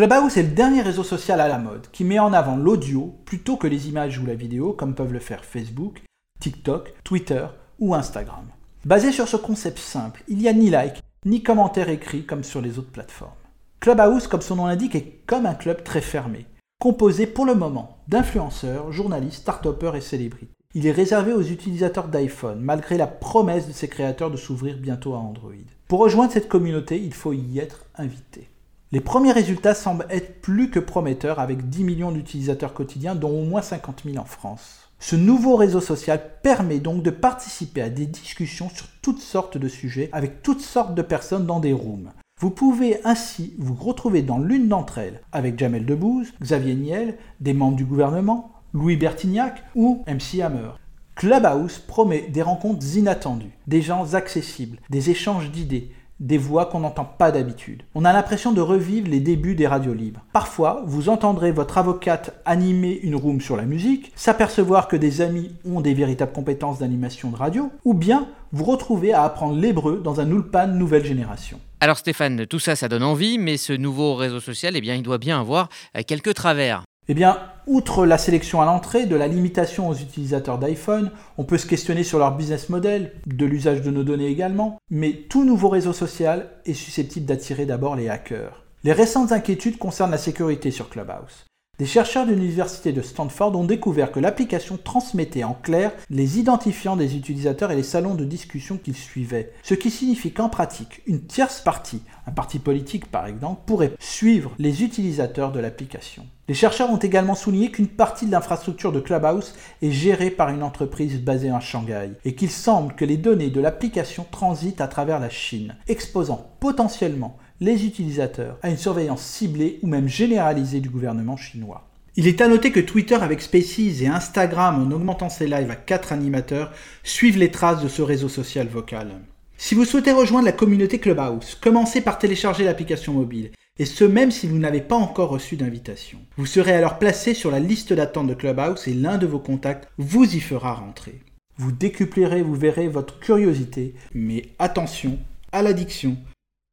Clubhouse est le dernier réseau social à la mode qui met en avant l'audio plutôt que les images ou la vidéo comme peuvent le faire Facebook, TikTok, Twitter ou Instagram. Basé sur ce concept simple, il n'y a ni like ni commentaire écrit comme sur les autres plateformes. Clubhouse, comme son nom l'indique, est comme un club très fermé, composé pour le moment d'influenceurs, journalistes, start et célébrités. Il est réservé aux utilisateurs d'iPhone, malgré la promesse de ses créateurs de s'ouvrir bientôt à Android. Pour rejoindre cette communauté, il faut y être invité. Les premiers résultats semblent être plus que prometteurs avec 10 millions d'utilisateurs quotidiens, dont au moins 50 000 en France. Ce nouveau réseau social permet donc de participer à des discussions sur toutes sortes de sujets avec toutes sortes de personnes dans des rooms. Vous pouvez ainsi vous retrouver dans l'une d'entre elles avec Jamel Debbouze, Xavier Niel, des membres du gouvernement, Louis Bertignac ou MC Hammer. Clubhouse promet des rencontres inattendues, des gens accessibles, des échanges d'idées, des voix qu'on n'entend pas d'habitude. On a l'impression de revivre les débuts des radios libres. Parfois, vous entendrez votre avocate animer une room sur la musique, s'apercevoir que des amis ont des véritables compétences d'animation de radio, ou bien vous retrouver à apprendre l'hébreu dans un ulpan nouvelle génération. Alors Stéphane, tout ça, ça donne envie, mais ce nouveau réseau social, eh bien, il doit bien avoir euh, quelques travers. Eh bien, outre la sélection à l'entrée, de la limitation aux utilisateurs d'iPhone, on peut se questionner sur leur business model, de l'usage de nos données également, mais tout nouveau réseau social est susceptible d'attirer d'abord les hackers. Les récentes inquiétudes concernent la sécurité sur Clubhouse. Des chercheurs de l'université de Stanford ont découvert que l'application transmettait en clair les identifiants des utilisateurs et les salons de discussion qu'ils suivaient, ce qui signifie qu'en pratique, une tierce partie, un parti politique par exemple, pourrait suivre les utilisateurs de l'application. Les chercheurs ont également souligné qu'une partie de l'infrastructure de Clubhouse est gérée par une entreprise basée à Shanghai et qu'il semble que les données de l'application transitent à travers la Chine, exposant potentiellement les utilisateurs à une surveillance ciblée ou même généralisée du gouvernement chinois. Il est à noter que Twitter avec Spaces et Instagram en augmentant ses lives à 4 animateurs suivent les traces de ce réseau social vocal. Si vous souhaitez rejoindre la communauté Clubhouse, commencez par télécharger l'application mobile, et ce même si vous n'avez pas encore reçu d'invitation. Vous serez alors placé sur la liste d'attente de Clubhouse et l'un de vos contacts vous y fera rentrer. Vous décuplerez, vous verrez votre curiosité, mais attention à l'addiction